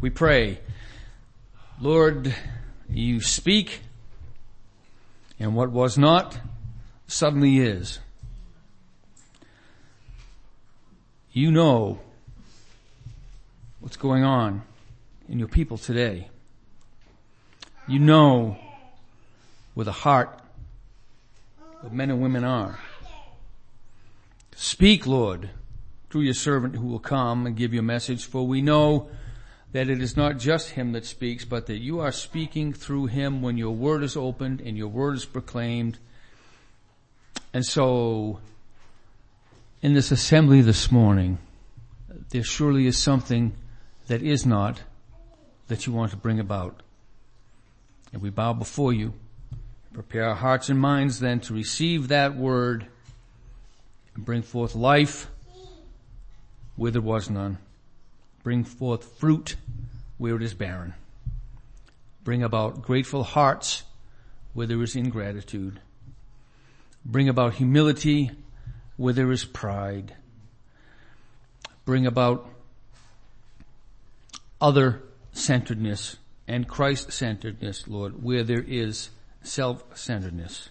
we pray. Lord, you speak and what was not suddenly is. You know what's going on in your people today. You know where the heart of men and women are. Speak, Lord, through your servant who will come and give you a message, for we know that it is not just him that speaks, but that you are speaking through him when your word is opened and your word is proclaimed. And so, in this assembly this morning, there surely is something that is not that you want to bring about. And we bow before you, prepare our hearts and minds then to receive that word and bring forth life where there was none. Bring forth fruit where it is barren. Bring about grateful hearts where there is ingratitude. Bring about humility where there is pride. Bring about other centeredness and Christ centeredness, Lord, where there is self centeredness.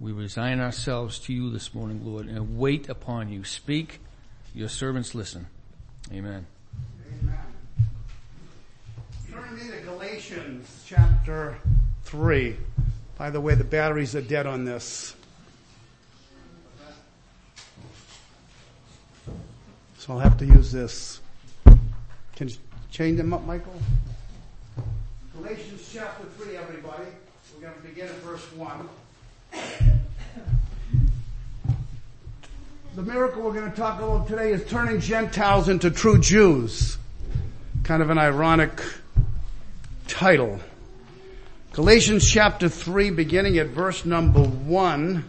We resign ourselves to you this morning, Lord, and wait upon you. Speak, your servants listen. Amen. Turn me to Galatians chapter 3. By the way, the batteries are dead on this. So I'll have to use this. Can you change them up, Michael? Galatians chapter 3, everybody. We're going to begin at verse 1. The miracle we're going to talk about today is turning Gentiles into true Jews. Kind of an ironic title. Galatians chapter 3 beginning at verse number 1.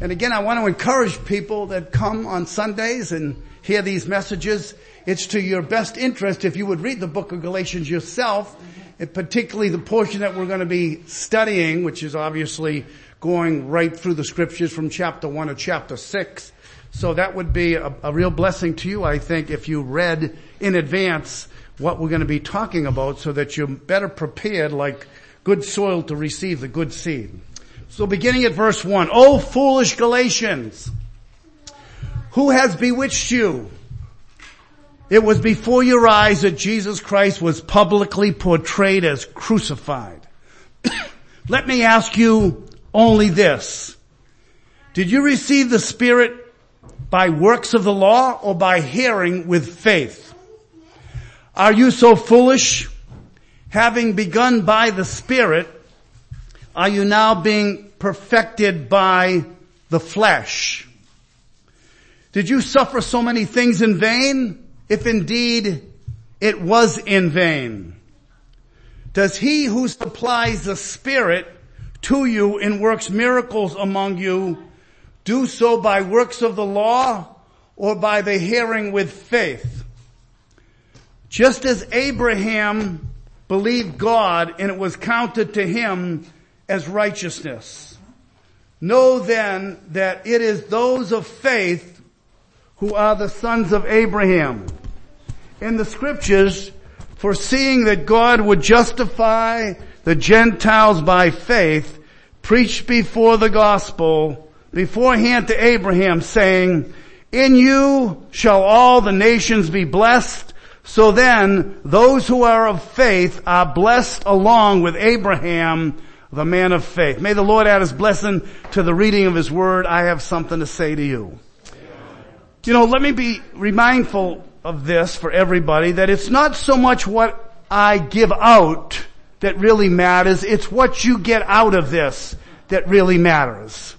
And again, I want to encourage people that come on Sundays and hear these messages. It's to your best interest if you would read the book of Galatians yourself, and particularly the portion that we're going to be studying, which is obviously going right through the scriptures from chapter 1 to chapter 6. So that would be a, a real blessing to you, I think, if you read in advance what we're going to be talking about so that you're better prepared like good soil to receive the good seed. So beginning at verse 1, O foolish Galatians, who has bewitched you? It was before your eyes that Jesus Christ was publicly portrayed as crucified. Let me ask you only this. Did you receive the Spirit by works of the law or by hearing with faith? Are you so foolish? Having begun by the Spirit, are you now being perfected by the flesh? Did you suffer so many things in vain? If indeed it was in vain. Does he who supplies the Spirit to you and works miracles among you, do so by works of the law or by the hearing with faith. Just as Abraham believed God and it was counted to him as righteousness. Know then that it is those of faith who are the sons of Abraham. In the scriptures, foreseeing that God would justify the Gentiles by faith preached before the gospel beforehand to Abraham saying, in you shall all the nations be blessed. So then those who are of faith are blessed along with Abraham, the man of faith. May the Lord add his blessing to the reading of his word. I have something to say to you. You know, let me be remindful of this for everybody that it's not so much what I give out that really matters. It's what you get out of this that really matters.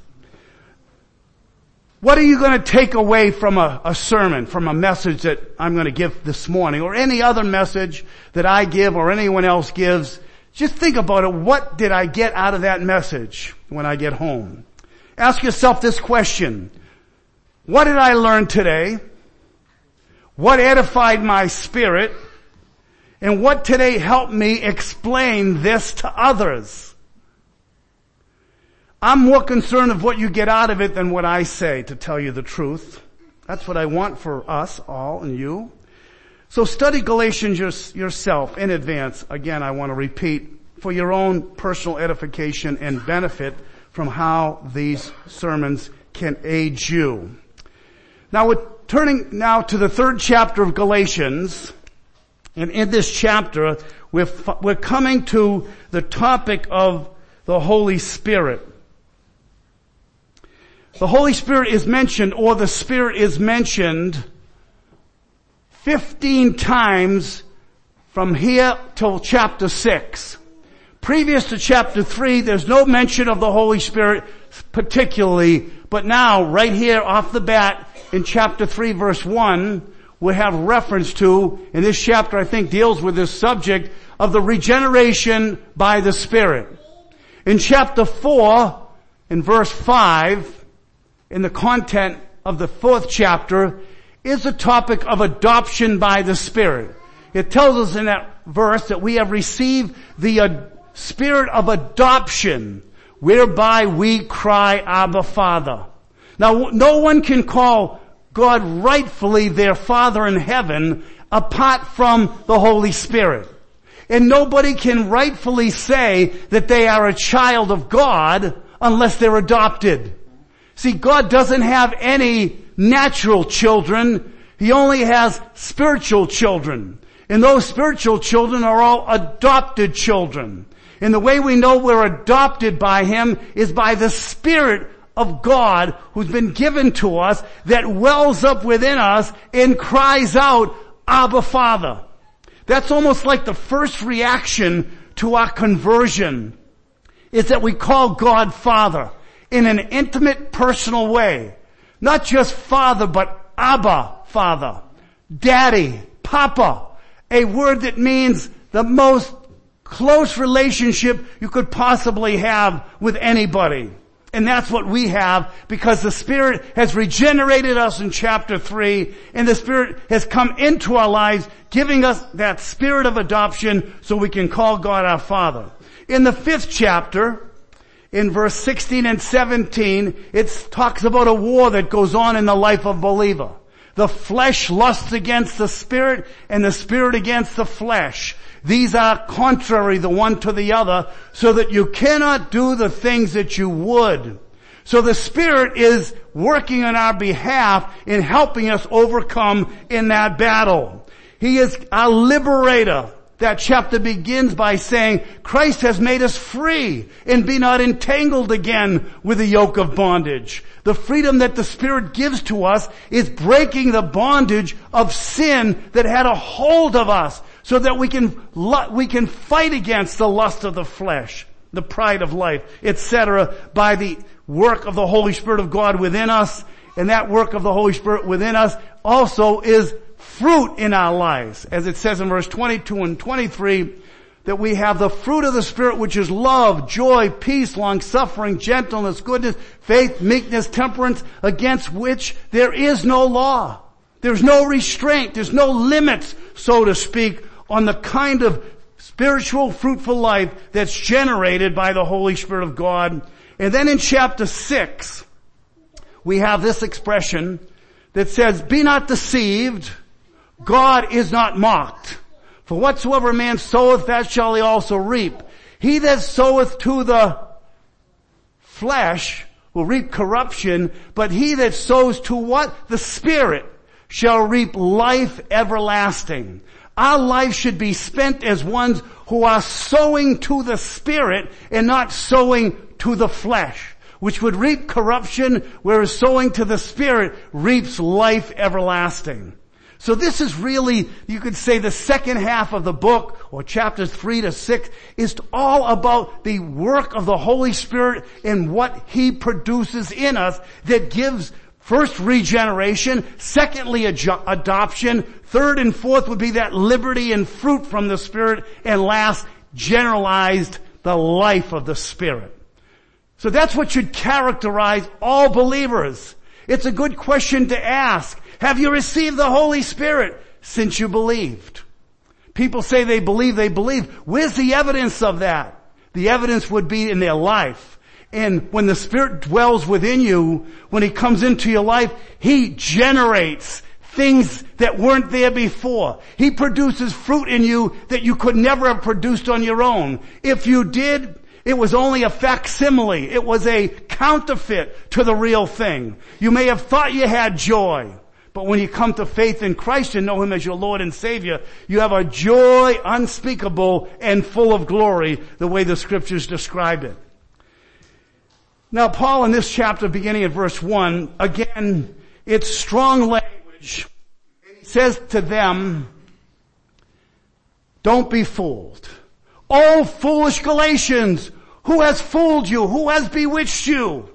What are you going to take away from a, a, sermon, from a message that I'm going to give this morning, or any other message that I give or anyone else gives? Just think about it. What did I get out of that message when I get home? Ask yourself this question. What did I learn today? What edified my spirit? And what today helped me explain this to others? I'm more concerned of what you get out of it than what I say, to tell you the truth. That's what I want for us all and you. So study Galatians yourself in advance. Again, I want to repeat for your own personal edification and benefit from how these sermons can aid you. Now we're turning now to the third chapter of Galatians. And in this chapter, we're, we're coming to the topic of the Holy Spirit. The Holy Spirit is mentioned, or the Spirit is mentioned 15 times from here till chapter 6. Previous to chapter 3, there's no mention of the Holy Spirit particularly, but now, right here off the bat, in chapter 3 verse 1, we have reference to, and this chapter I think deals with this subject of the regeneration by the Spirit. In chapter 4, in verse 5, in the content of the fourth chapter, is the topic of adoption by the Spirit. It tells us in that verse that we have received the uh, spirit of adoption whereby we cry Abba Father. Now no one can call God rightfully their Father in heaven apart from the Holy Spirit. And nobody can rightfully say that they are a child of God unless they're adopted. See, God doesn't have any natural children. He only has spiritual children. And those spiritual children are all adopted children. And the way we know we're adopted by Him is by the Spirit of God who's been given to us that wells up within us and cries out, Abba Father. That's almost like the first reaction to our conversion is that we call God Father in an intimate personal way. Not just father, but Abba, father. Daddy, papa. A word that means the most close relationship you could possibly have with anybody. And that's what we have because the Spirit has regenerated us in chapter 3 and the Spirit has come into our lives giving us that spirit of adoption so we can call God our Father. In the fifth chapter, in verse 16 and 17, it talks about a war that goes on in the life of believer. The flesh lusts against the spirit and the spirit against the flesh. These are contrary the one to the other so that you cannot do the things that you would. So the Spirit is working on our behalf in helping us overcome in that battle. He is our liberator. That chapter begins by saying, Christ has made us free and be not entangled again with the yoke of bondage. The freedom that the Spirit gives to us is breaking the bondage of sin that had a hold of us so that we can, we can fight against the lust of the flesh, the pride of life, etc. by the work of the Holy Spirit of God within us. And that work of the Holy Spirit within us also is fruit in our lives. As it says in verse 22 and 23, that we have the fruit of the Spirit which is love, joy, peace, long suffering, gentleness, goodness, faith, meekness, temperance, against which there is no law. There's no restraint. There's no limits, so to speak, on the kind of spiritual fruitful life that's generated by the Holy Spirit of God. And then in chapter six, we have this expression that says, be not deceived. God is not mocked. For whatsoever man soweth, that shall he also reap. He that soweth to the flesh will reap corruption, but he that sows to what? The Spirit shall reap life everlasting. Our life should be spent as ones who are sowing to the Spirit and not sowing to the flesh, which would reap corruption, whereas sowing to the Spirit reaps life everlasting. So this is really, you could say the second half of the book, or chapters three to six, is all about the work of the Holy Spirit and what He produces in us that gives First, regeneration. Secondly, adoption. Third and fourth would be that liberty and fruit from the Spirit. And last, generalized the life of the Spirit. So that's what should characterize all believers. It's a good question to ask. Have you received the Holy Spirit since you believed? People say they believe, they believe. Where's the evidence of that? The evidence would be in their life. And when the Spirit dwells within you, when He comes into your life, He generates things that weren't there before. He produces fruit in you that you could never have produced on your own. If you did, it was only a facsimile. It was a counterfeit to the real thing. You may have thought you had joy, but when you come to faith in Christ and know Him as your Lord and Savior, you have a joy unspeakable and full of glory, the way the scriptures describe it. Now Paul in this chapter beginning at verse 1, again, it's strong language. He says to them, don't be fooled. Oh foolish Galatians, who has fooled you? Who has bewitched you?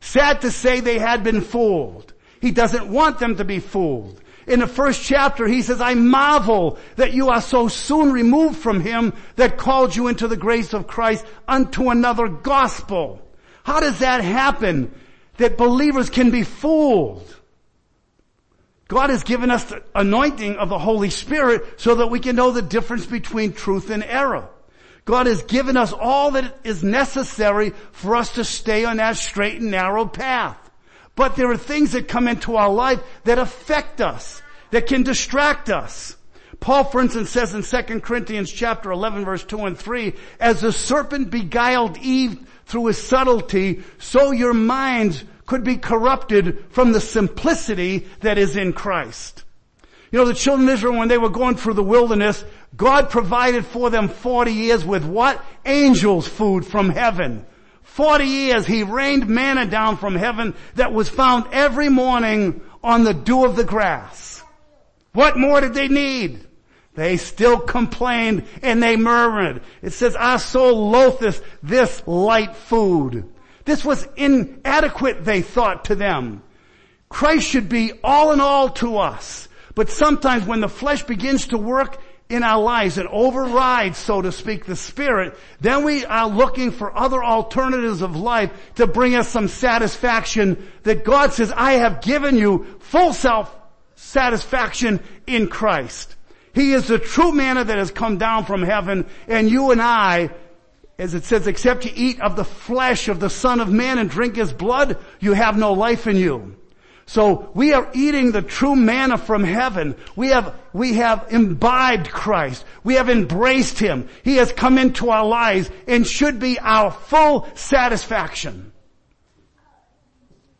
Sad to say they had been fooled. He doesn't want them to be fooled. In the first chapter, he says, I marvel that you are so soon removed from him that called you into the grace of Christ unto another gospel. How does that happen? That believers can be fooled. God has given us the anointing of the Holy Spirit so that we can know the difference between truth and error. God has given us all that is necessary for us to stay on that straight and narrow path. But there are things that come into our life that affect us, that can distract us. Paul, for instance, says in 2 Corinthians chapter 11 verse 2 and 3, as the serpent beguiled Eve through his subtlety, so your minds could be corrupted from the simplicity that is in Christ. You know, the children of Israel, when they were going through the wilderness, God provided for them 40 years with what? Angels food from heaven. 40 years he rained manna down from heaven that was found every morning on the dew of the grass. What more did they need? They still complained and they murmured. It says, our soul loatheth this light food. This was inadequate, they thought to them. Christ should be all in all to us. But sometimes when the flesh begins to work in our lives and overrides, so to speak, the spirit, then we are looking for other alternatives of life to bring us some satisfaction that God says, I have given you full self satisfaction in Christ. He is the true manna that has come down from heaven and you and I, as it says, except you eat of the flesh of the son of man and drink his blood, you have no life in you. So we are eating the true manna from heaven. We have, we have imbibed Christ. We have embraced Him. He has come into our lives and should be our full satisfaction.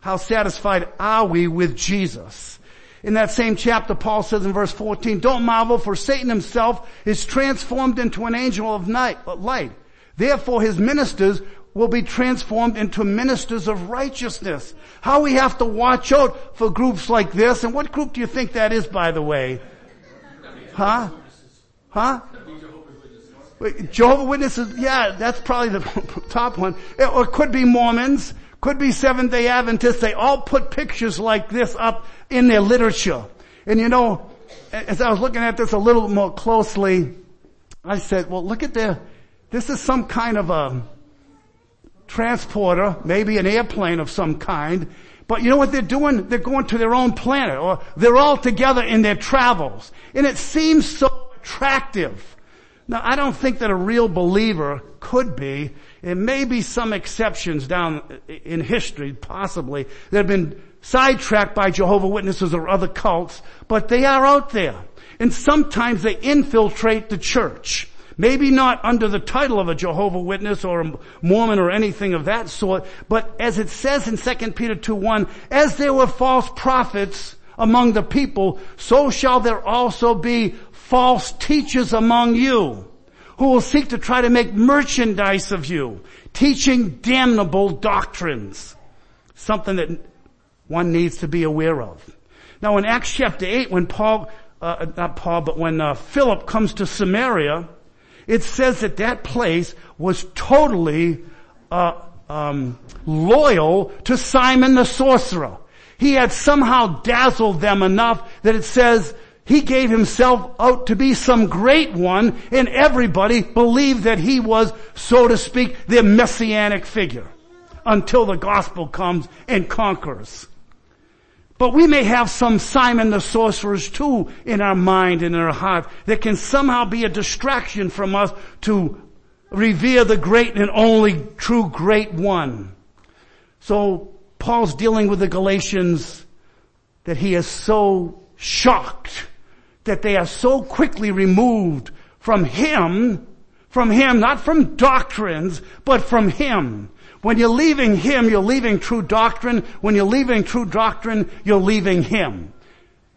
How satisfied are we with Jesus? In that same chapter, Paul says in verse 14, don't marvel for Satan himself is transformed into an angel of night, light. Therefore his ministers will be transformed into ministers of righteousness. How we have to watch out for groups like this. And what group do you think that is, by the way? Huh? Huh? Jehovah Witnesses, yeah, that's probably the top one. It, or it could be Mormons, could be Seventh day Adventists. They all put pictures like this up in their literature. And you know, as I was looking at this a little more closely, I said, well look at their, this is some kind of a transporter, maybe an airplane of some kind. But you know what they're doing? They're going to their own planet or they're all together in their travels. And it seems so attractive. Now I don't think that a real believer could be. There may be some exceptions down in history, possibly, that have been sidetracked by Jehovah Witnesses or other cults, but they are out there. And sometimes they infiltrate the church. Maybe not under the title of a Jehovah Witness or a Mormon or anything of that sort, but as it says in 2 Peter 2 1, as there were false prophets among the people, so shall there also be false teachers among you who will seek to try to make merchandise of you, teaching damnable doctrines. Something that one needs to be aware of. Now in Acts chapter 8, when Paul, uh, not Paul, but when uh, Philip comes to Samaria, it says that that place was totally uh, um, loyal to Simon the sorcerer. He had somehow dazzled them enough that it says he gave himself out to be some great one and everybody believed that he was, so to speak, their messianic figure until the gospel comes and conquers. But we may have some Simon the sorcerers too in our mind and in our heart that can somehow be a distraction from us to revere the great and only true great one. So Paul's dealing with the Galatians that he is so shocked that they are so quickly removed from Him, from Him, not from doctrines, but from Him. When you're leaving Him, you're leaving true doctrine. When you're leaving true doctrine, you're leaving Him.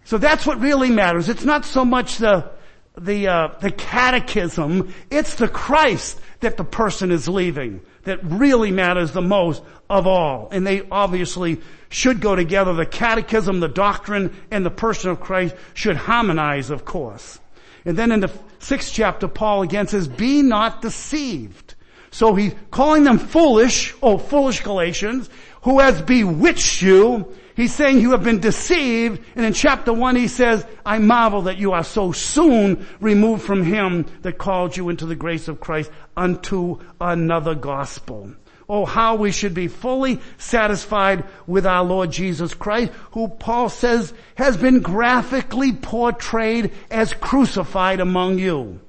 So that's what really matters. It's not so much the, the, uh, the catechism, it's the Christ that the person is leaving that really matters the most of all. And they obviously should go together. The catechism, the doctrine, and the person of Christ should harmonize, of course. And then in the sixth chapter, Paul again says, be not deceived. So he's calling them foolish, oh foolish Galatians, who has bewitched you. He's saying you have been deceived. And in chapter one he says, I marvel that you are so soon removed from him that called you into the grace of Christ unto another gospel. Oh, how we should be fully satisfied with our Lord Jesus Christ, who Paul says has been graphically portrayed as crucified among you.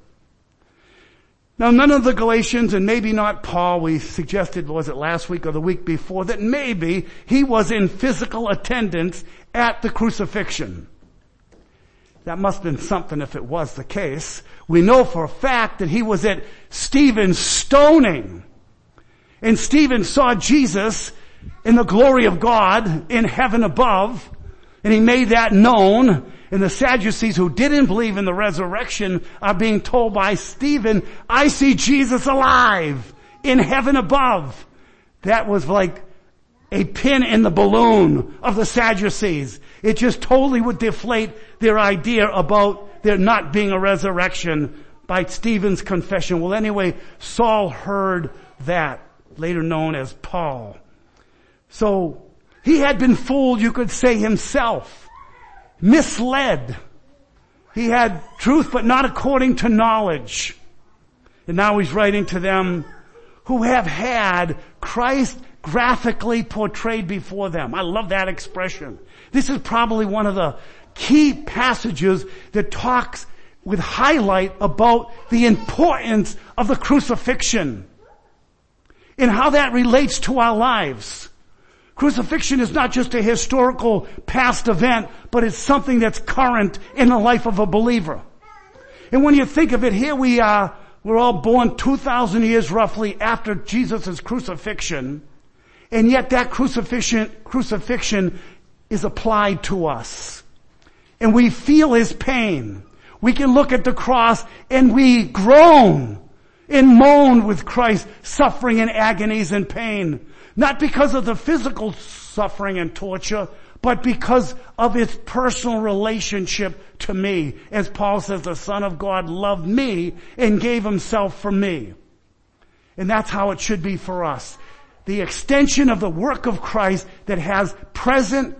Now none of the Galatians and maybe not Paul, we suggested, was it last week or the week before, that maybe he was in physical attendance at the crucifixion. That must have been something if it was the case. We know for a fact that he was at Stephen's stoning. And Stephen saw Jesus in the glory of God in heaven above, and he made that known. And the Sadducees who didn't believe in the resurrection are being told by Stephen, I see Jesus alive in heaven above. That was like a pin in the balloon of the Sadducees. It just totally would deflate their idea about there not being a resurrection by Stephen's confession. Well anyway, Saul heard that later known as Paul. So he had been fooled, you could say himself, misled. He had truth, but not according to knowledge. And now he's writing to them who have had Christ graphically portrayed before them. I love that expression. This is probably one of the key passages that talks with highlight about the importance of the crucifixion and how that relates to our lives. Crucifixion is not just a historical past event, but it's something that's current in the life of a believer. And when you think of it, here we are, we're all born 2,000 years roughly after Jesus' crucifixion, and yet that crucifixion, crucifixion is applied to us. And we feel his pain. We can look at the cross and we groan and moan with Christ suffering and agonies and pain. Not because of the physical suffering and torture, but because of its personal relationship to me. As Paul says, the Son of God loved me and gave himself for me. And that's how it should be for us. The extension of the work of Christ that has present,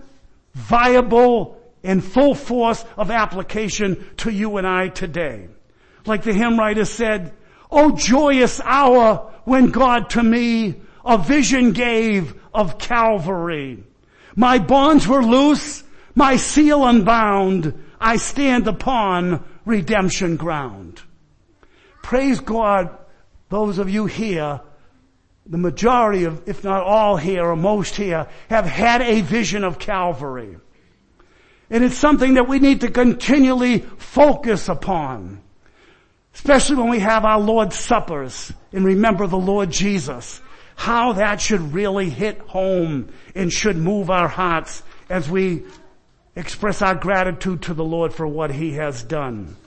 viable, and full force of application to you and I today. Like the hymn writer said, Oh joyous hour when God to me a vision gave of Calvary. My bonds were loose, my seal unbound, I stand upon redemption ground. Praise God, those of you here, the majority of, if not all here or most here, have had a vision of Calvary. And it's something that we need to continually focus upon. Especially when we have our Lord's suppers and remember the Lord Jesus. How that should really hit home and should move our hearts as we express our gratitude to the Lord for what He has done.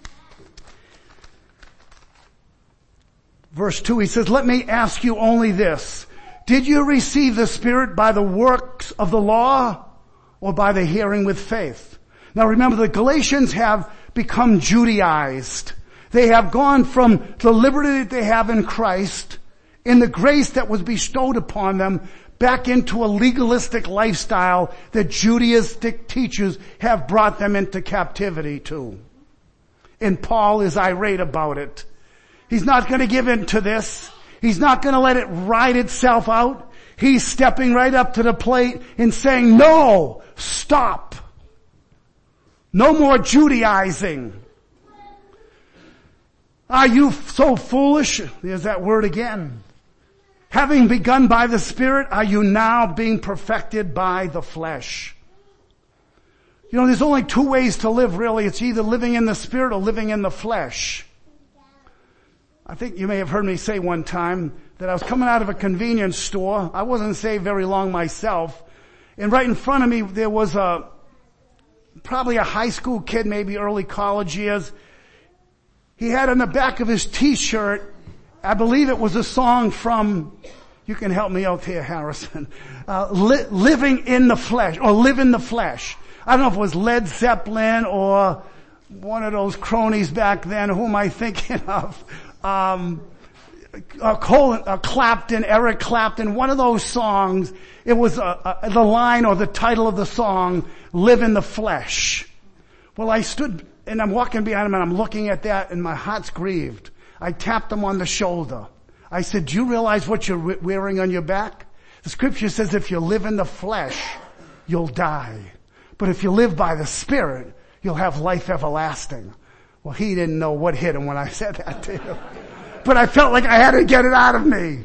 Verse 2, he says, let me ask you only this. Did you receive the Spirit by the works of the law or by the hearing with faith? Now remember the Galatians have become Judaized. They have gone from the liberty that they have in Christ, in the grace that was bestowed upon them, back into a legalistic lifestyle that Judaistic teachers have brought them into captivity to. And Paul is irate about it. He's not going to give in to this. He's not going to let it ride itself out. He's stepping right up to the plate and saying, no, stop. No more Judaizing. Are you so foolish? There's that word again. Having begun by the Spirit, are you now being perfected by the flesh? You know, there's only two ways to live really. It's either living in the spirit or living in the flesh. I think you may have heard me say one time that I was coming out of a convenience store. I wasn't saved very long myself. And right in front of me there was a, probably a high school kid, maybe early college years. He had on the back of his t-shirt, I believe it was a song from, you can help me out here, Harrison, uh, li- living in the flesh, or live in the flesh. I don't know if it was Led Zeppelin or one of those cronies back then, who am I thinking of? Um, uh, Cole, uh, Clapton, Eric Clapton, one of those songs, it was uh, uh, the line or the title of the song, Live in the Flesh. Well, I stood and I'm walking behind him and I'm looking at that and my heart's grieved. I tapped him on the shoulder. I said, do you realize what you're wearing on your back? The scripture says if you live in the flesh, you'll die. But if you live by the Spirit, you'll have life everlasting. Well, he didn't know what hit him when I said that to him. But I felt like I had to get it out of me.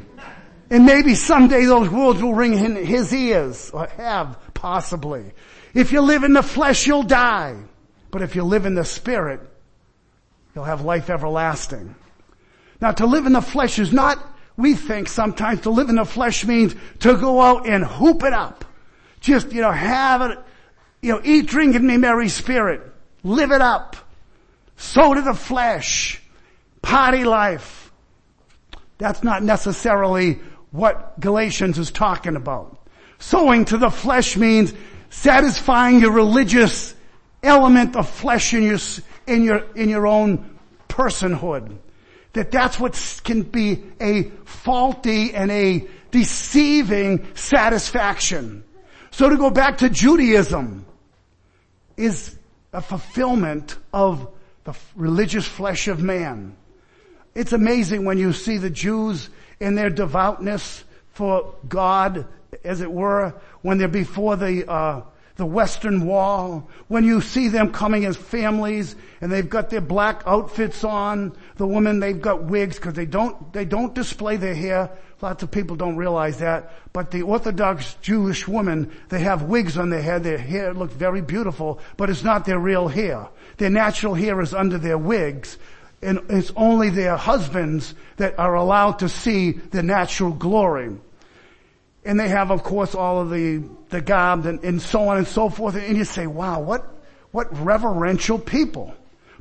And maybe someday those words will ring in his ears, or have, possibly. If you live in the flesh, you'll die. But if you live in the spirit, you'll have life everlasting. Now to live in the flesh is not, we think sometimes to live in the flesh means to go out and hoop it up. Just, you know, have it, you know, eat, drink, and be merry spirit. Live it up. Sow to the flesh. Party life. That's not necessarily what Galatians is talking about. Sowing to the flesh means satisfying your religious element of flesh in your, in your, in your own personhood. That that's what can be a faulty and a deceiving satisfaction. So to go back to Judaism is a fulfillment of the religious flesh of man. It's amazing when you see the Jews in their devoutness for God, as it were, when they're before the, uh, the Western Wall, when you see them coming as families and they've got their black outfits on, the women they've got wigs because they don't, they don't display their hair. Lots of people don't realize that. But the Orthodox Jewish women, they have wigs on their head. Their hair looks very beautiful, but it's not their real hair. Their natural hair is under their wigs. And it's only their husbands that are allowed to see the natural glory. And they have, of course, all of the, the garb and, and so on and so forth. And you say, wow, what, what reverential people.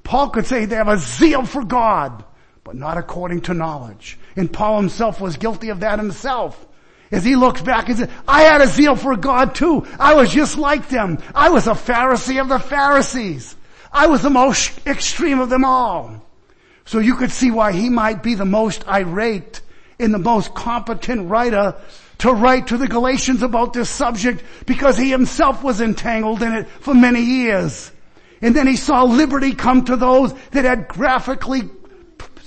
Paul could say they have a zeal for God, but not according to knowledge. And Paul himself was guilty of that himself. As he looks back and says, I had a zeal for God too. I was just like them. I was a Pharisee of the Pharisees. I was the most extreme of them all. So you could see why he might be the most irate and the most competent writer to write to the Galatians about this subject because he himself was entangled in it for many years. And then he saw liberty come to those that had graphically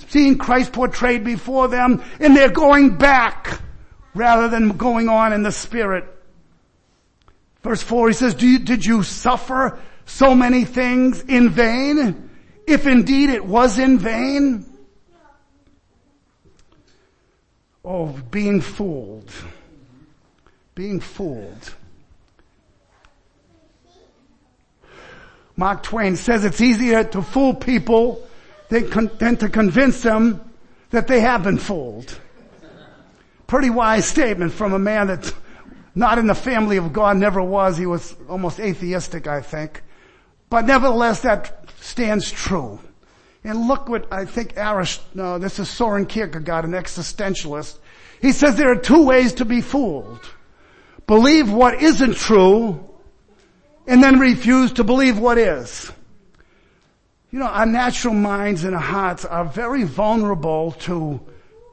seen Christ portrayed before them and they're going back rather than going on in the spirit. Verse four, he says, you, did you suffer so many things in vain? If indeed it was in vain? Oh, being fooled being fooled. Mark Twain says it's easier to fool people than, to convince them that they have been fooled. Pretty wise statement from a man that's not in the family of God, never was. He was almost atheistic, I think. But nevertheless, that stands true. And look what I think Arish, no, this is Soren Kierkegaard, an existentialist. He says there are two ways to be fooled believe what isn't true, and then refuse to believe what is. You know, our natural minds and hearts are very vulnerable to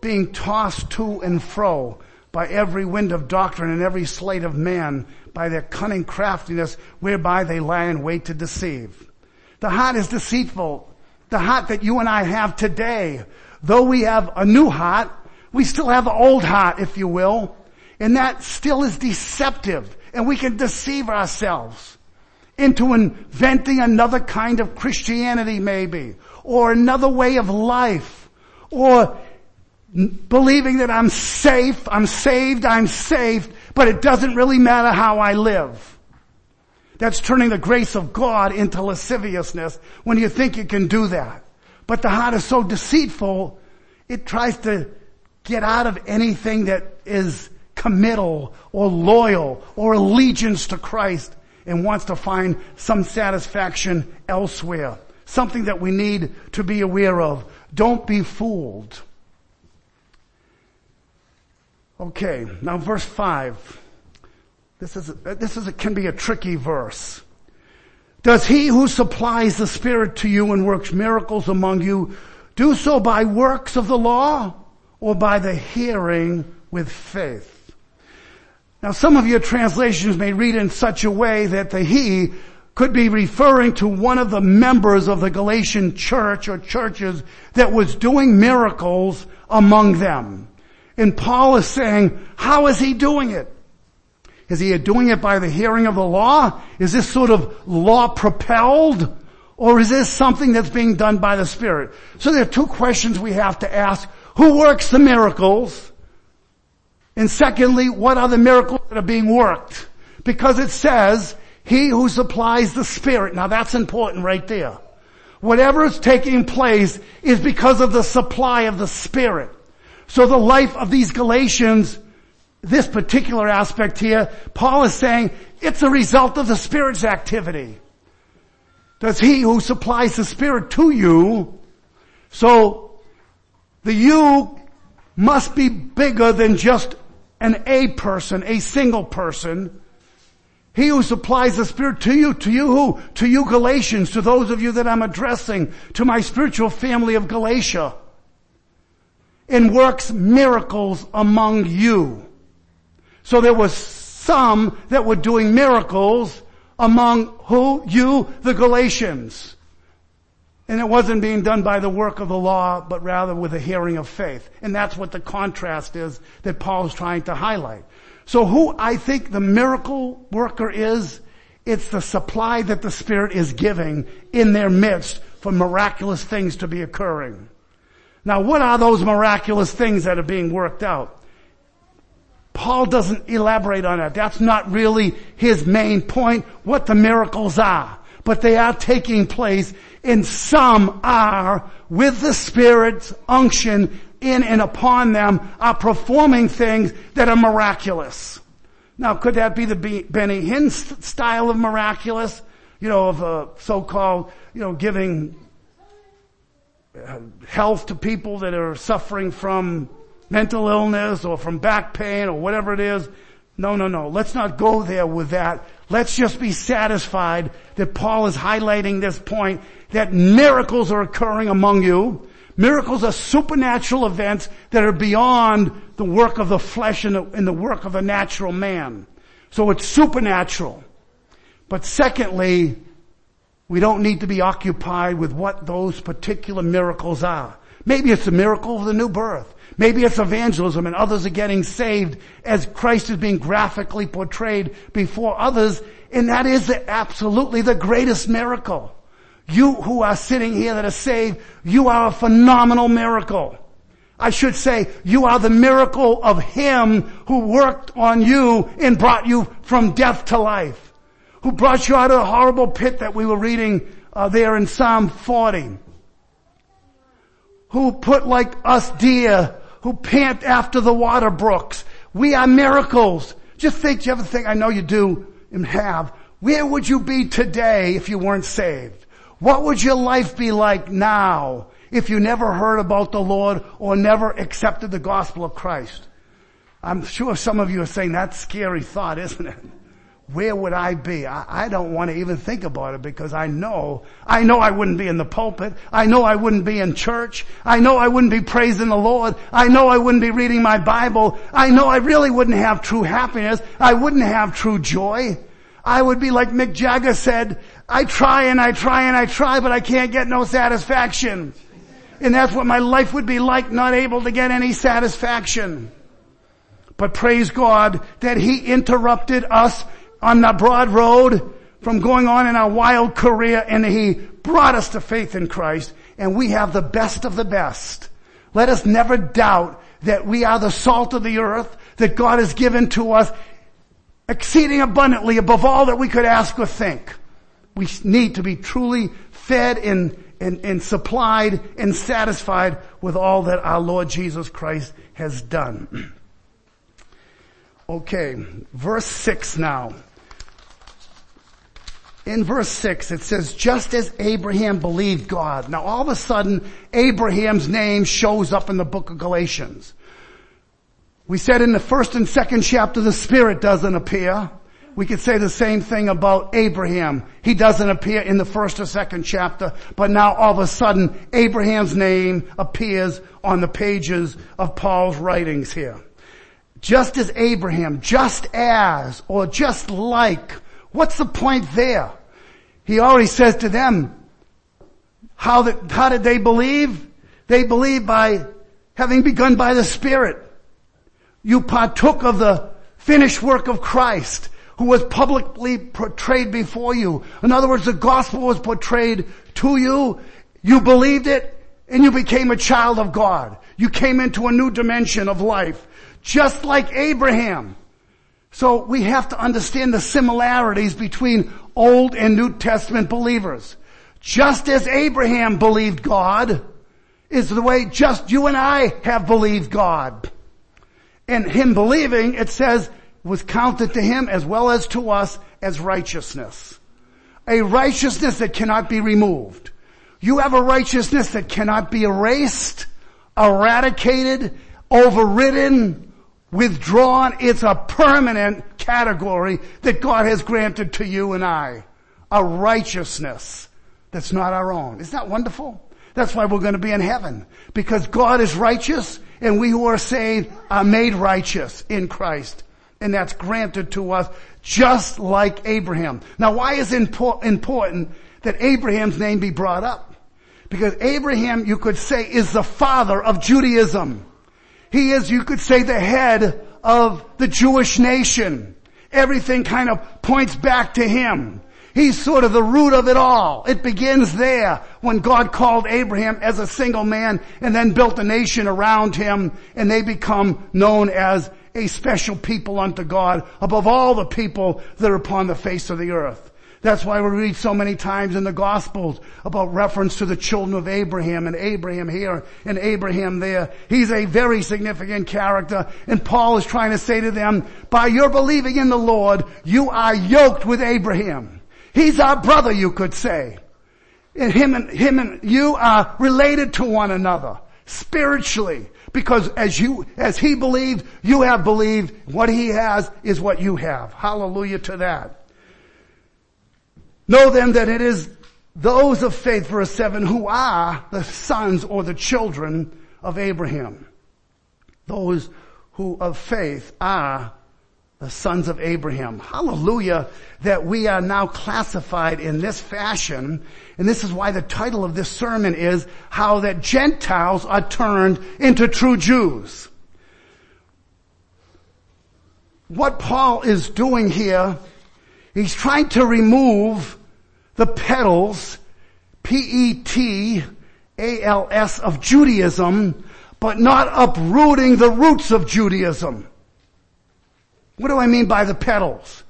being tossed to and fro by every wind of doctrine and every sleight of man by their cunning craftiness whereby they lie in wait to deceive. The heart is deceitful. The heart that you and I have today, though we have a new heart, we still have the old heart, if you will. And that still is deceptive. And we can deceive ourselves into inventing another kind of Christianity maybe, or another way of life, or believing that I'm safe, I'm saved, I'm saved, but it doesn't really matter how I live. That's turning the grace of God into lasciviousness when you think you can do that. But the heart is so deceitful, it tries to get out of anything that is committal or loyal or allegiance to Christ and wants to find some satisfaction elsewhere. Something that we need to be aware of. Don't be fooled. Okay, now verse 5. This is, this is a, can be a tricky verse. Does he who supplies the Spirit to you and works miracles among you do so by works of the law or by the hearing with faith? Now some of your translations may read in such a way that the he could be referring to one of the members of the Galatian church or churches that was doing miracles among them. And Paul is saying, how is he doing it? Is he doing it by the hearing of the law? Is this sort of law propelled? Or is this something that's being done by the Spirit? So there are two questions we have to ask. Who works the miracles? And secondly, what are the miracles that are being worked? Because it says, he who supplies the Spirit. Now that's important right there. Whatever is taking place is because of the supply of the Spirit. So the life of these Galatians this particular aspect here, Paul is saying it's a result of the Spirit's activity. Does he who supplies the Spirit to you, so the you must be bigger than just an A person, a single person. He who supplies the Spirit to you, to you who? To you Galatians, to those of you that I'm addressing, to my spiritual family of Galatia, and works miracles among you. So there was some that were doing miracles among who? You, the Galatians. And it wasn't being done by the work of the law, but rather with a hearing of faith. And that's what the contrast is that Paul's trying to highlight. So who I think the miracle worker is, it's the supply that the Spirit is giving in their midst for miraculous things to be occurring. Now what are those miraculous things that are being worked out? Paul doesn't elaborate on that. That's not really his main point, what the miracles are. But they are taking place and some are with the Spirit's unction in and upon them are performing things that are miraculous. Now could that be the Benny Hinn style of miraculous? You know, of a so-called, you know, giving uh, health to people that are suffering from mental illness or from back pain or whatever it is. No, no, no. Let's not go there with that. Let's just be satisfied that Paul is highlighting this point that miracles are occurring among you. Miracles are supernatural events that are beyond the work of the flesh and the, and the work of a natural man. So it's supernatural. But secondly, we don't need to be occupied with what those particular miracles are. Maybe it's a miracle of the new birth. Maybe it's evangelism and others are getting saved as Christ is being graphically portrayed before others. And that is absolutely the greatest miracle. You who are sitting here that are saved, you are a phenomenal miracle. I should say, you are the miracle of Him who worked on you and brought you from death to life. Who brought you out of the horrible pit that we were reading uh, there in Psalm 40. Who put like us deer who pant after the water brooks. We are miracles. Just think, you ever think, I know you do and have, where would you be today if you weren't saved? What would your life be like now if you never heard about the Lord or never accepted the gospel of Christ? I'm sure some of you are saying that's a scary thought, isn't it? where would I be? I, I, don't want to even think about it because I know, I know I wouldn't be in the pulpit. I know I wouldn't be in church. I know I wouldn't be praising the Lord. I know I wouldn't be reading my Bible. I know I really wouldn't have true happiness. I wouldn't have true joy. I would be like Mick Jagger said, I try and I try and I try, but I can't get no satisfaction. And that's what my life would be like, not able to get any satisfaction. But praise God that He interrupted us on the broad road from going on in our wild career and he brought us to faith in Christ and we have the best of the best. Let us never doubt that we are the salt of the earth, that God has given to us exceeding abundantly above all that we could ask or think. We need to be truly fed and, and, and supplied and satisfied with all that our Lord Jesus Christ has done. Okay, verse 6 now. In verse 6 it says, just as Abraham believed God. Now all of a sudden, Abraham's name shows up in the book of Galatians. We said in the first and second chapter the Spirit doesn't appear. We could say the same thing about Abraham. He doesn't appear in the first or second chapter, but now all of a sudden Abraham's name appears on the pages of Paul's writings here. Just as Abraham, just as, or just like. What's the point there? He already says to them, how, the, how did they believe? They believed by having begun by the Spirit. You partook of the finished work of Christ who was publicly portrayed before you. In other words, the gospel was portrayed to you. You believed it and you became a child of God. You came into a new dimension of life just like Abraham. So we have to understand the similarities between Old and New Testament believers. Just as Abraham believed God is the way just you and I have believed God. And him believing, it says, was counted to him as well as to us as righteousness. A righteousness that cannot be removed. You have a righteousness that cannot be erased, eradicated, overridden, withdrawn. It's a permanent category that God has granted to you and I. A righteousness that's not our own. Isn't that wonderful? That's why we're going to be in heaven. Because God is righteous and we who are saved are made righteous in Christ. And that's granted to us just like Abraham. Now why is it important that Abraham's name be brought up? Because Abraham, you could say, is the father of Judaism. He is, you could say, the head of the Jewish nation. Everything kind of points back to him. He's sort of the root of it all. It begins there when God called Abraham as a single man and then built a nation around him and they become known as a special people unto God above all the people that are upon the face of the earth. That's why we read so many times in the Gospels about reference to the children of Abraham and Abraham here and Abraham there. He's a very significant character and Paul is trying to say to them, by your believing in the Lord, you are yoked with Abraham. He's our brother, you could say. And him and, him and you are related to one another spiritually because as you, as he believed, you have believed what he has is what you have. Hallelujah to that. Know then that it is those of faith, verse 7, who are the sons or the children of Abraham. Those who of faith are the sons of Abraham. Hallelujah that we are now classified in this fashion. And this is why the title of this sermon is how that Gentiles are turned into true Jews. What Paul is doing here, he's trying to remove the petals, P-E-T-A-L-S of Judaism, but not uprooting the roots of Judaism. What do I mean by the petals?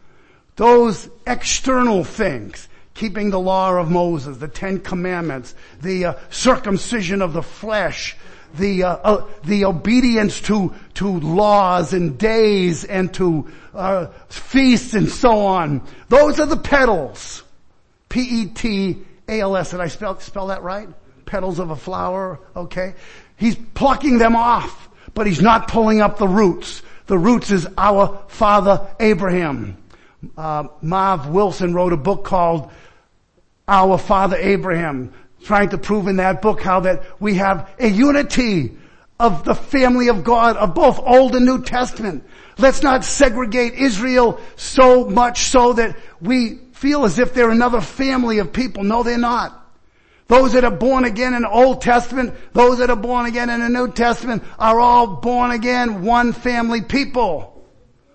Those external things, keeping the law of Moses, the Ten Commandments, the uh, circumcision of the flesh, the uh, uh, the obedience to to laws and days and to uh, feasts and so on. Those are the petals. P-E-T-A-L-S. Did I spell, spell that right? Petals of a flower. Okay. He's plucking them off, but he's not pulling up the roots. The roots is our father Abraham. Uh, Marv Wilson wrote a book called Our Father Abraham, trying to prove in that book how that we have a unity of the family of God of both Old and New Testament. Let's not segregate Israel so much so that we feel as if they're another family of people. No, they're not. Those that are born again in the Old Testament, those that are born again in the New Testament are all born again, one family people.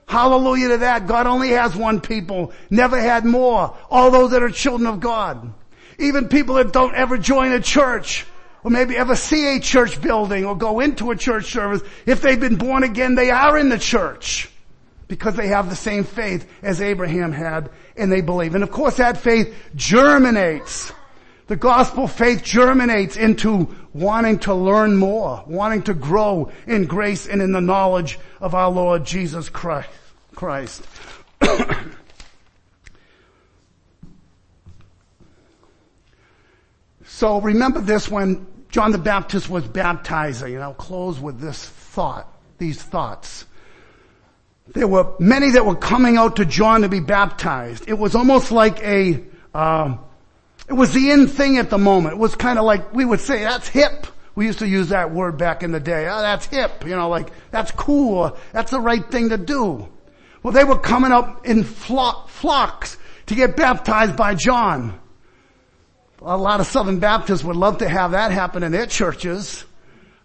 Hallelujah to that. God only has one people, never had more. All those that are children of God. Even people that don't ever join a church, or maybe ever see a church building or go into a church service, if they've been born again, they are in the church. because they have the same faith as Abraham had and they believe. And of course that faith germinates. The gospel faith germinates into wanting to learn more, wanting to grow in grace and in the knowledge of our Lord Jesus Christ. Christ. so remember this when John the Baptist was baptizing, and I'll close with this thought, these thoughts. There were many that were coming out to John to be baptized. It was almost like a, uh, it was the in thing at the moment. It was kind of like, we would say, that's hip. We used to use that word back in the day. Oh, that's hip. You know, like, that's cool. That's the right thing to do. Well, they were coming up in flock, flocks to get baptized by John. A lot of Southern Baptists would love to have that happen in their churches.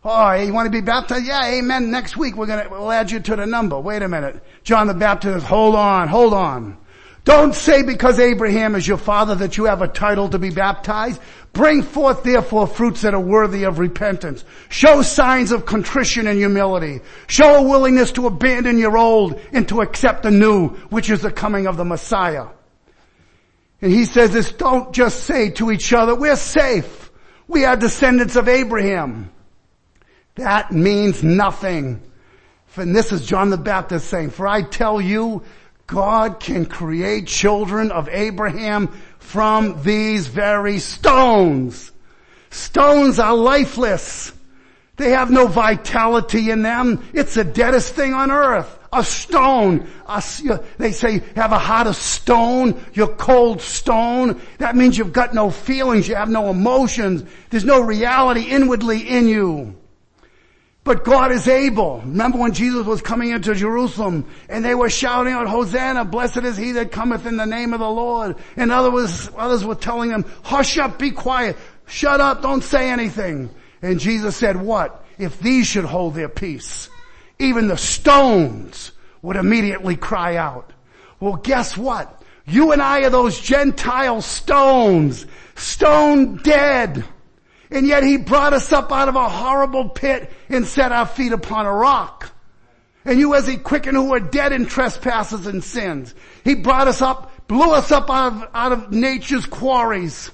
Oh, you want to be baptized? Yeah, amen. Next week we're gonna, we'll add you to the number. Wait a minute. John the Baptist, hold on, hold on. Don't say because Abraham is your father that you have a title to be baptized. Bring forth therefore fruits that are worthy of repentance. Show signs of contrition and humility. Show a willingness to abandon your old and to accept the new, which is the coming of the Messiah. And he says this, don't just say to each other, we're safe. We are descendants of Abraham. That means nothing. And this is John the Baptist saying, for I tell you, God can create children of Abraham from these very stones. Stones are lifeless. They have no vitality in them. It's the deadest thing on earth a stone. A, they say have a heart of stone. You're cold stone. That means you've got no feelings. You have no emotions. There's no reality inwardly in you. But God is able. Remember when Jesus was coming into Jerusalem and they were shouting out, Hosanna, blessed is he that cometh in the name of the Lord. And others, others were telling him, hush up, be quiet, shut up, don't say anything. And Jesus said, what? If these should hold their peace, even the stones would immediately cry out. Well, guess what? You and I are those Gentile stones, stone dead. And yet he brought us up out of a horrible pit and set our feet upon a rock. And you as he quickened who were dead in trespasses and sins. He brought us up, blew us up out of, out of nature's quarries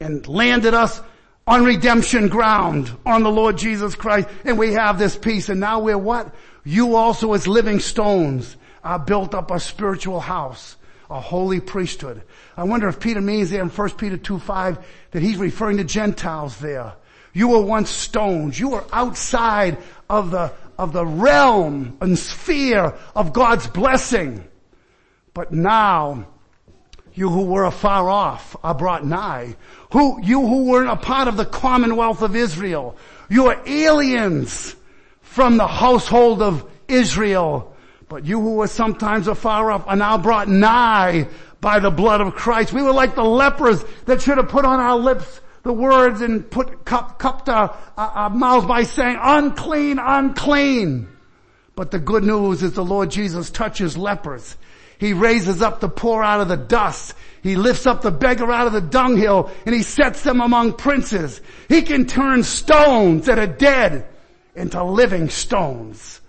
and landed us on redemption ground on the Lord Jesus Christ. And we have this peace. And now we're what? You also as living stones are built up a spiritual house, a holy priesthood. I wonder if Peter means there in 1 Peter 2 5 that he's referring to Gentiles there. You were once stones. You were outside of the, of the realm and sphere of God's blessing. But now, you who were afar off are brought nigh. Who, you who weren't a part of the commonwealth of Israel. You are aliens from the household of Israel. But you who were sometimes afar off are now brought nigh by the blood of Christ. We were like the lepers that should have put on our lips the words and put cup, cupped our, our mouths by saying unclean, unclean. But the good news is the Lord Jesus touches lepers. He raises up the poor out of the dust. He lifts up the beggar out of the dunghill and he sets them among princes. He can turn stones that are dead into living stones.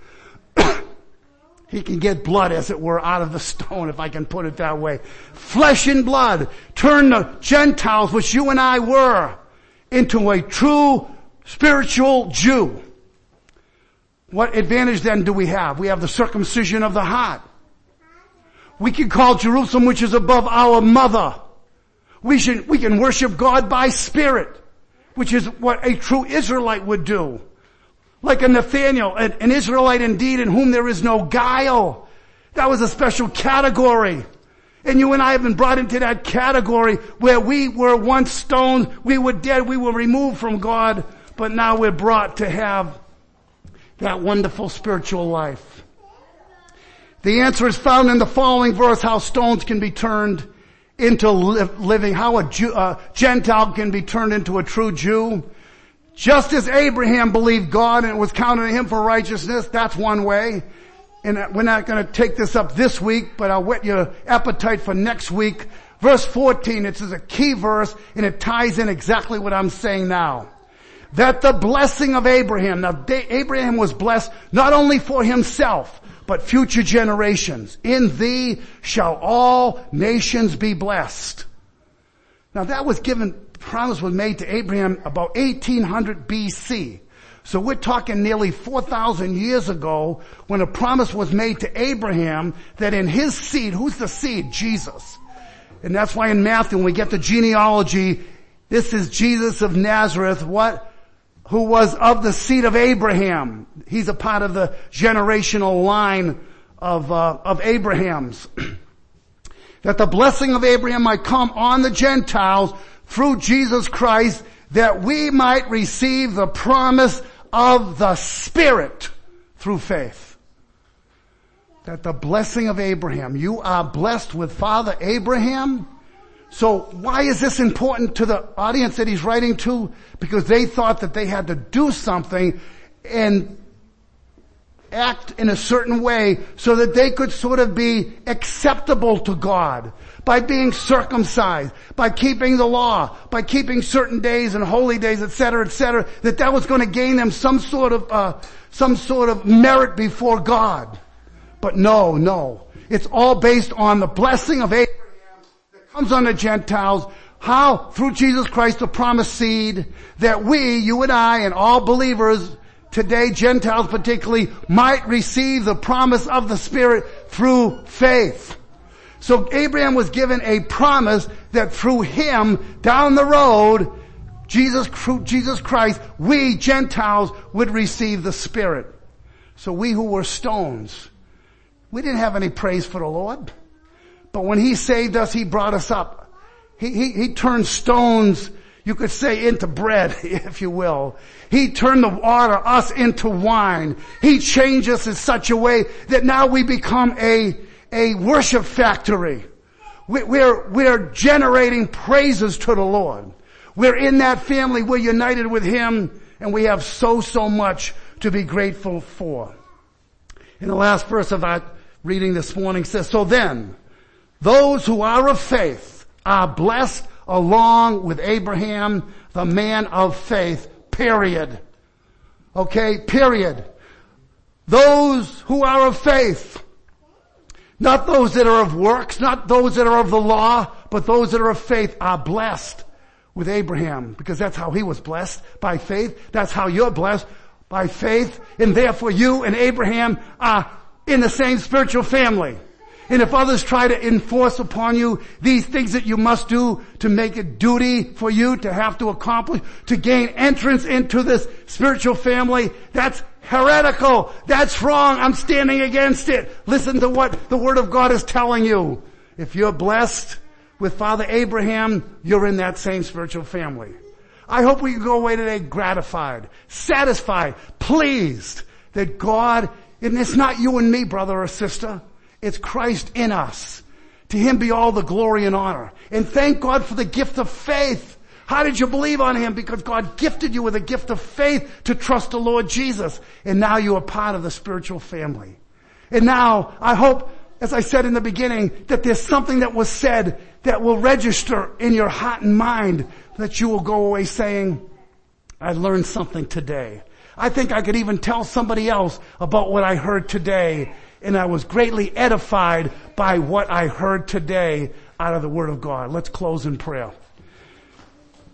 He can get blood as it were out of the stone if I can put it that way. Flesh and blood turn the Gentiles which you and I were into a true spiritual Jew. What advantage then do we have? We have the circumcision of the heart. We can call Jerusalem which is above our mother. We should, we can worship God by spirit, which is what a true Israelite would do. Like a Nathaniel, an, an Israelite indeed in whom there is no guile. That was a special category. And you and I have been brought into that category where we were once stones, we were dead, we were removed from God, but now we're brought to have that wonderful spiritual life. The answer is found in the following verse, how stones can be turned into living, how a Jew, uh, Gentile can be turned into a true Jew. Just as Abraham believed God and it was counted to him for righteousness, that's one way. And we're not going to take this up this week, but I'll whet your appetite for next week. Verse 14, it's a key verse and it ties in exactly what I'm saying now. That the blessing of Abraham, now Abraham was blessed not only for himself, but future generations. In thee shall all nations be blessed. Now that was given, promise was made to Abraham about 1800 BC. So we're talking nearly 4,000 years ago when a promise was made to Abraham that in his seed, who's the seed? Jesus. And that's why in Matthew when we get the genealogy, this is Jesus of Nazareth, what? Who was of the seed of Abraham. He's a part of the generational line of, uh, of Abraham's. that the blessing of Abraham might come on the Gentiles through Jesus Christ that we might receive the promise of the Spirit through faith. That the blessing of Abraham, you are blessed with Father Abraham. So why is this important to the audience that he's writing to? Because they thought that they had to do something and act in a certain way so that they could sort of be acceptable to God by being circumcised, by keeping the law, by keeping certain days and holy days, etc., etc., that that was going to gain them some sort of, uh, some sort of merit before God. But no, no. It's all based on the blessing of Abraham that comes on the Gentiles how? Through Jesus Christ, the promised seed, that we, you and I, and all believers, today, Gentiles particularly, might receive the promise of the Spirit through faith. So Abraham was given a promise that through him, down the road, Jesus, Jesus Christ, we Gentiles would receive the Spirit. So we who were stones, we didn't have any praise for the Lord. But when He saved us, He brought us up. He, he, he turned stones you could say into bread, if you will. He turned the water, us into wine. He changed us in such a way that now we become a, a worship factory. We're, we're generating praises to the Lord. We're in that family. We're united with Him and we have so, so much to be grateful for. In the last verse of our reading this morning says, so then, those who are of faith are blessed along with Abraham, the man of faith, period. Okay, period. Those who are of faith, not those that are of works, not those that are of the law, but those that are of faith are blessed with Abraham because that's how he was blessed by faith. That's how you're blessed by faith. And therefore you and Abraham are in the same spiritual family. And if others try to enforce upon you these things that you must do to make it duty for you to have to accomplish, to gain entrance into this spiritual family, that's heretical. That's wrong. I'm standing against it. Listen to what the Word of God is telling you. If you're blessed with Father Abraham, you're in that same spiritual family. I hope we can go away today gratified, satisfied, pleased that God, and it's not you and me, brother or sister. It's Christ in us. To Him be all the glory and honor. And thank God for the gift of faith. How did you believe on Him? Because God gifted you with a gift of faith to trust the Lord Jesus. And now you are part of the spiritual family. And now I hope, as I said in the beginning, that there's something that was said that will register in your heart and mind that you will go away saying, I learned something today. I think I could even tell somebody else about what I heard today and I was greatly edified by what I heard today out of the Word of God. Let's close in prayer.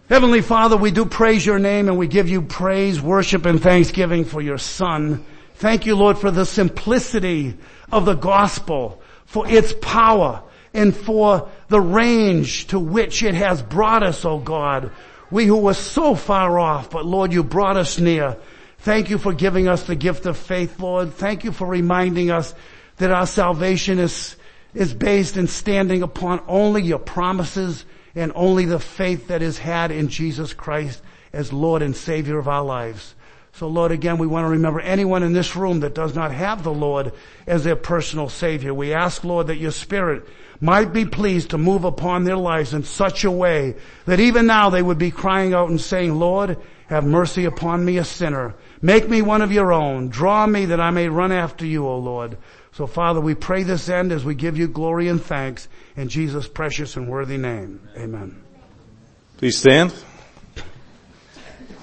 Heavenly Father, we do praise your name and we give you praise, worship, and thanksgiving for your Son. Thank you, Lord, for the simplicity of the gospel, for its power, and for the range to which it has brought us, O oh God. We who were so far off, but Lord, you brought us near. Thank you for giving us the gift of faith, Lord. Thank you for reminding us that our salvation is, is based and standing upon only your promises and only the faith that is had in Jesus Christ as Lord and Savior of our lives. So Lord, again, we want to remember anyone in this room that does not have the Lord as their personal Savior. We ask, Lord, that your Spirit might be pleased to move upon their lives in such a way that even now they would be crying out and saying, Lord, have mercy upon me, a sinner. Make me one of your own. Draw me that I may run after you, O Lord. So Father, we pray this end as we give you glory and thanks in Jesus' precious and worthy name. Amen. Please stand.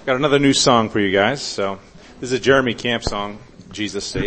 Got another new song for you guys. So this is a Jeremy Camp song, Jesus Saves.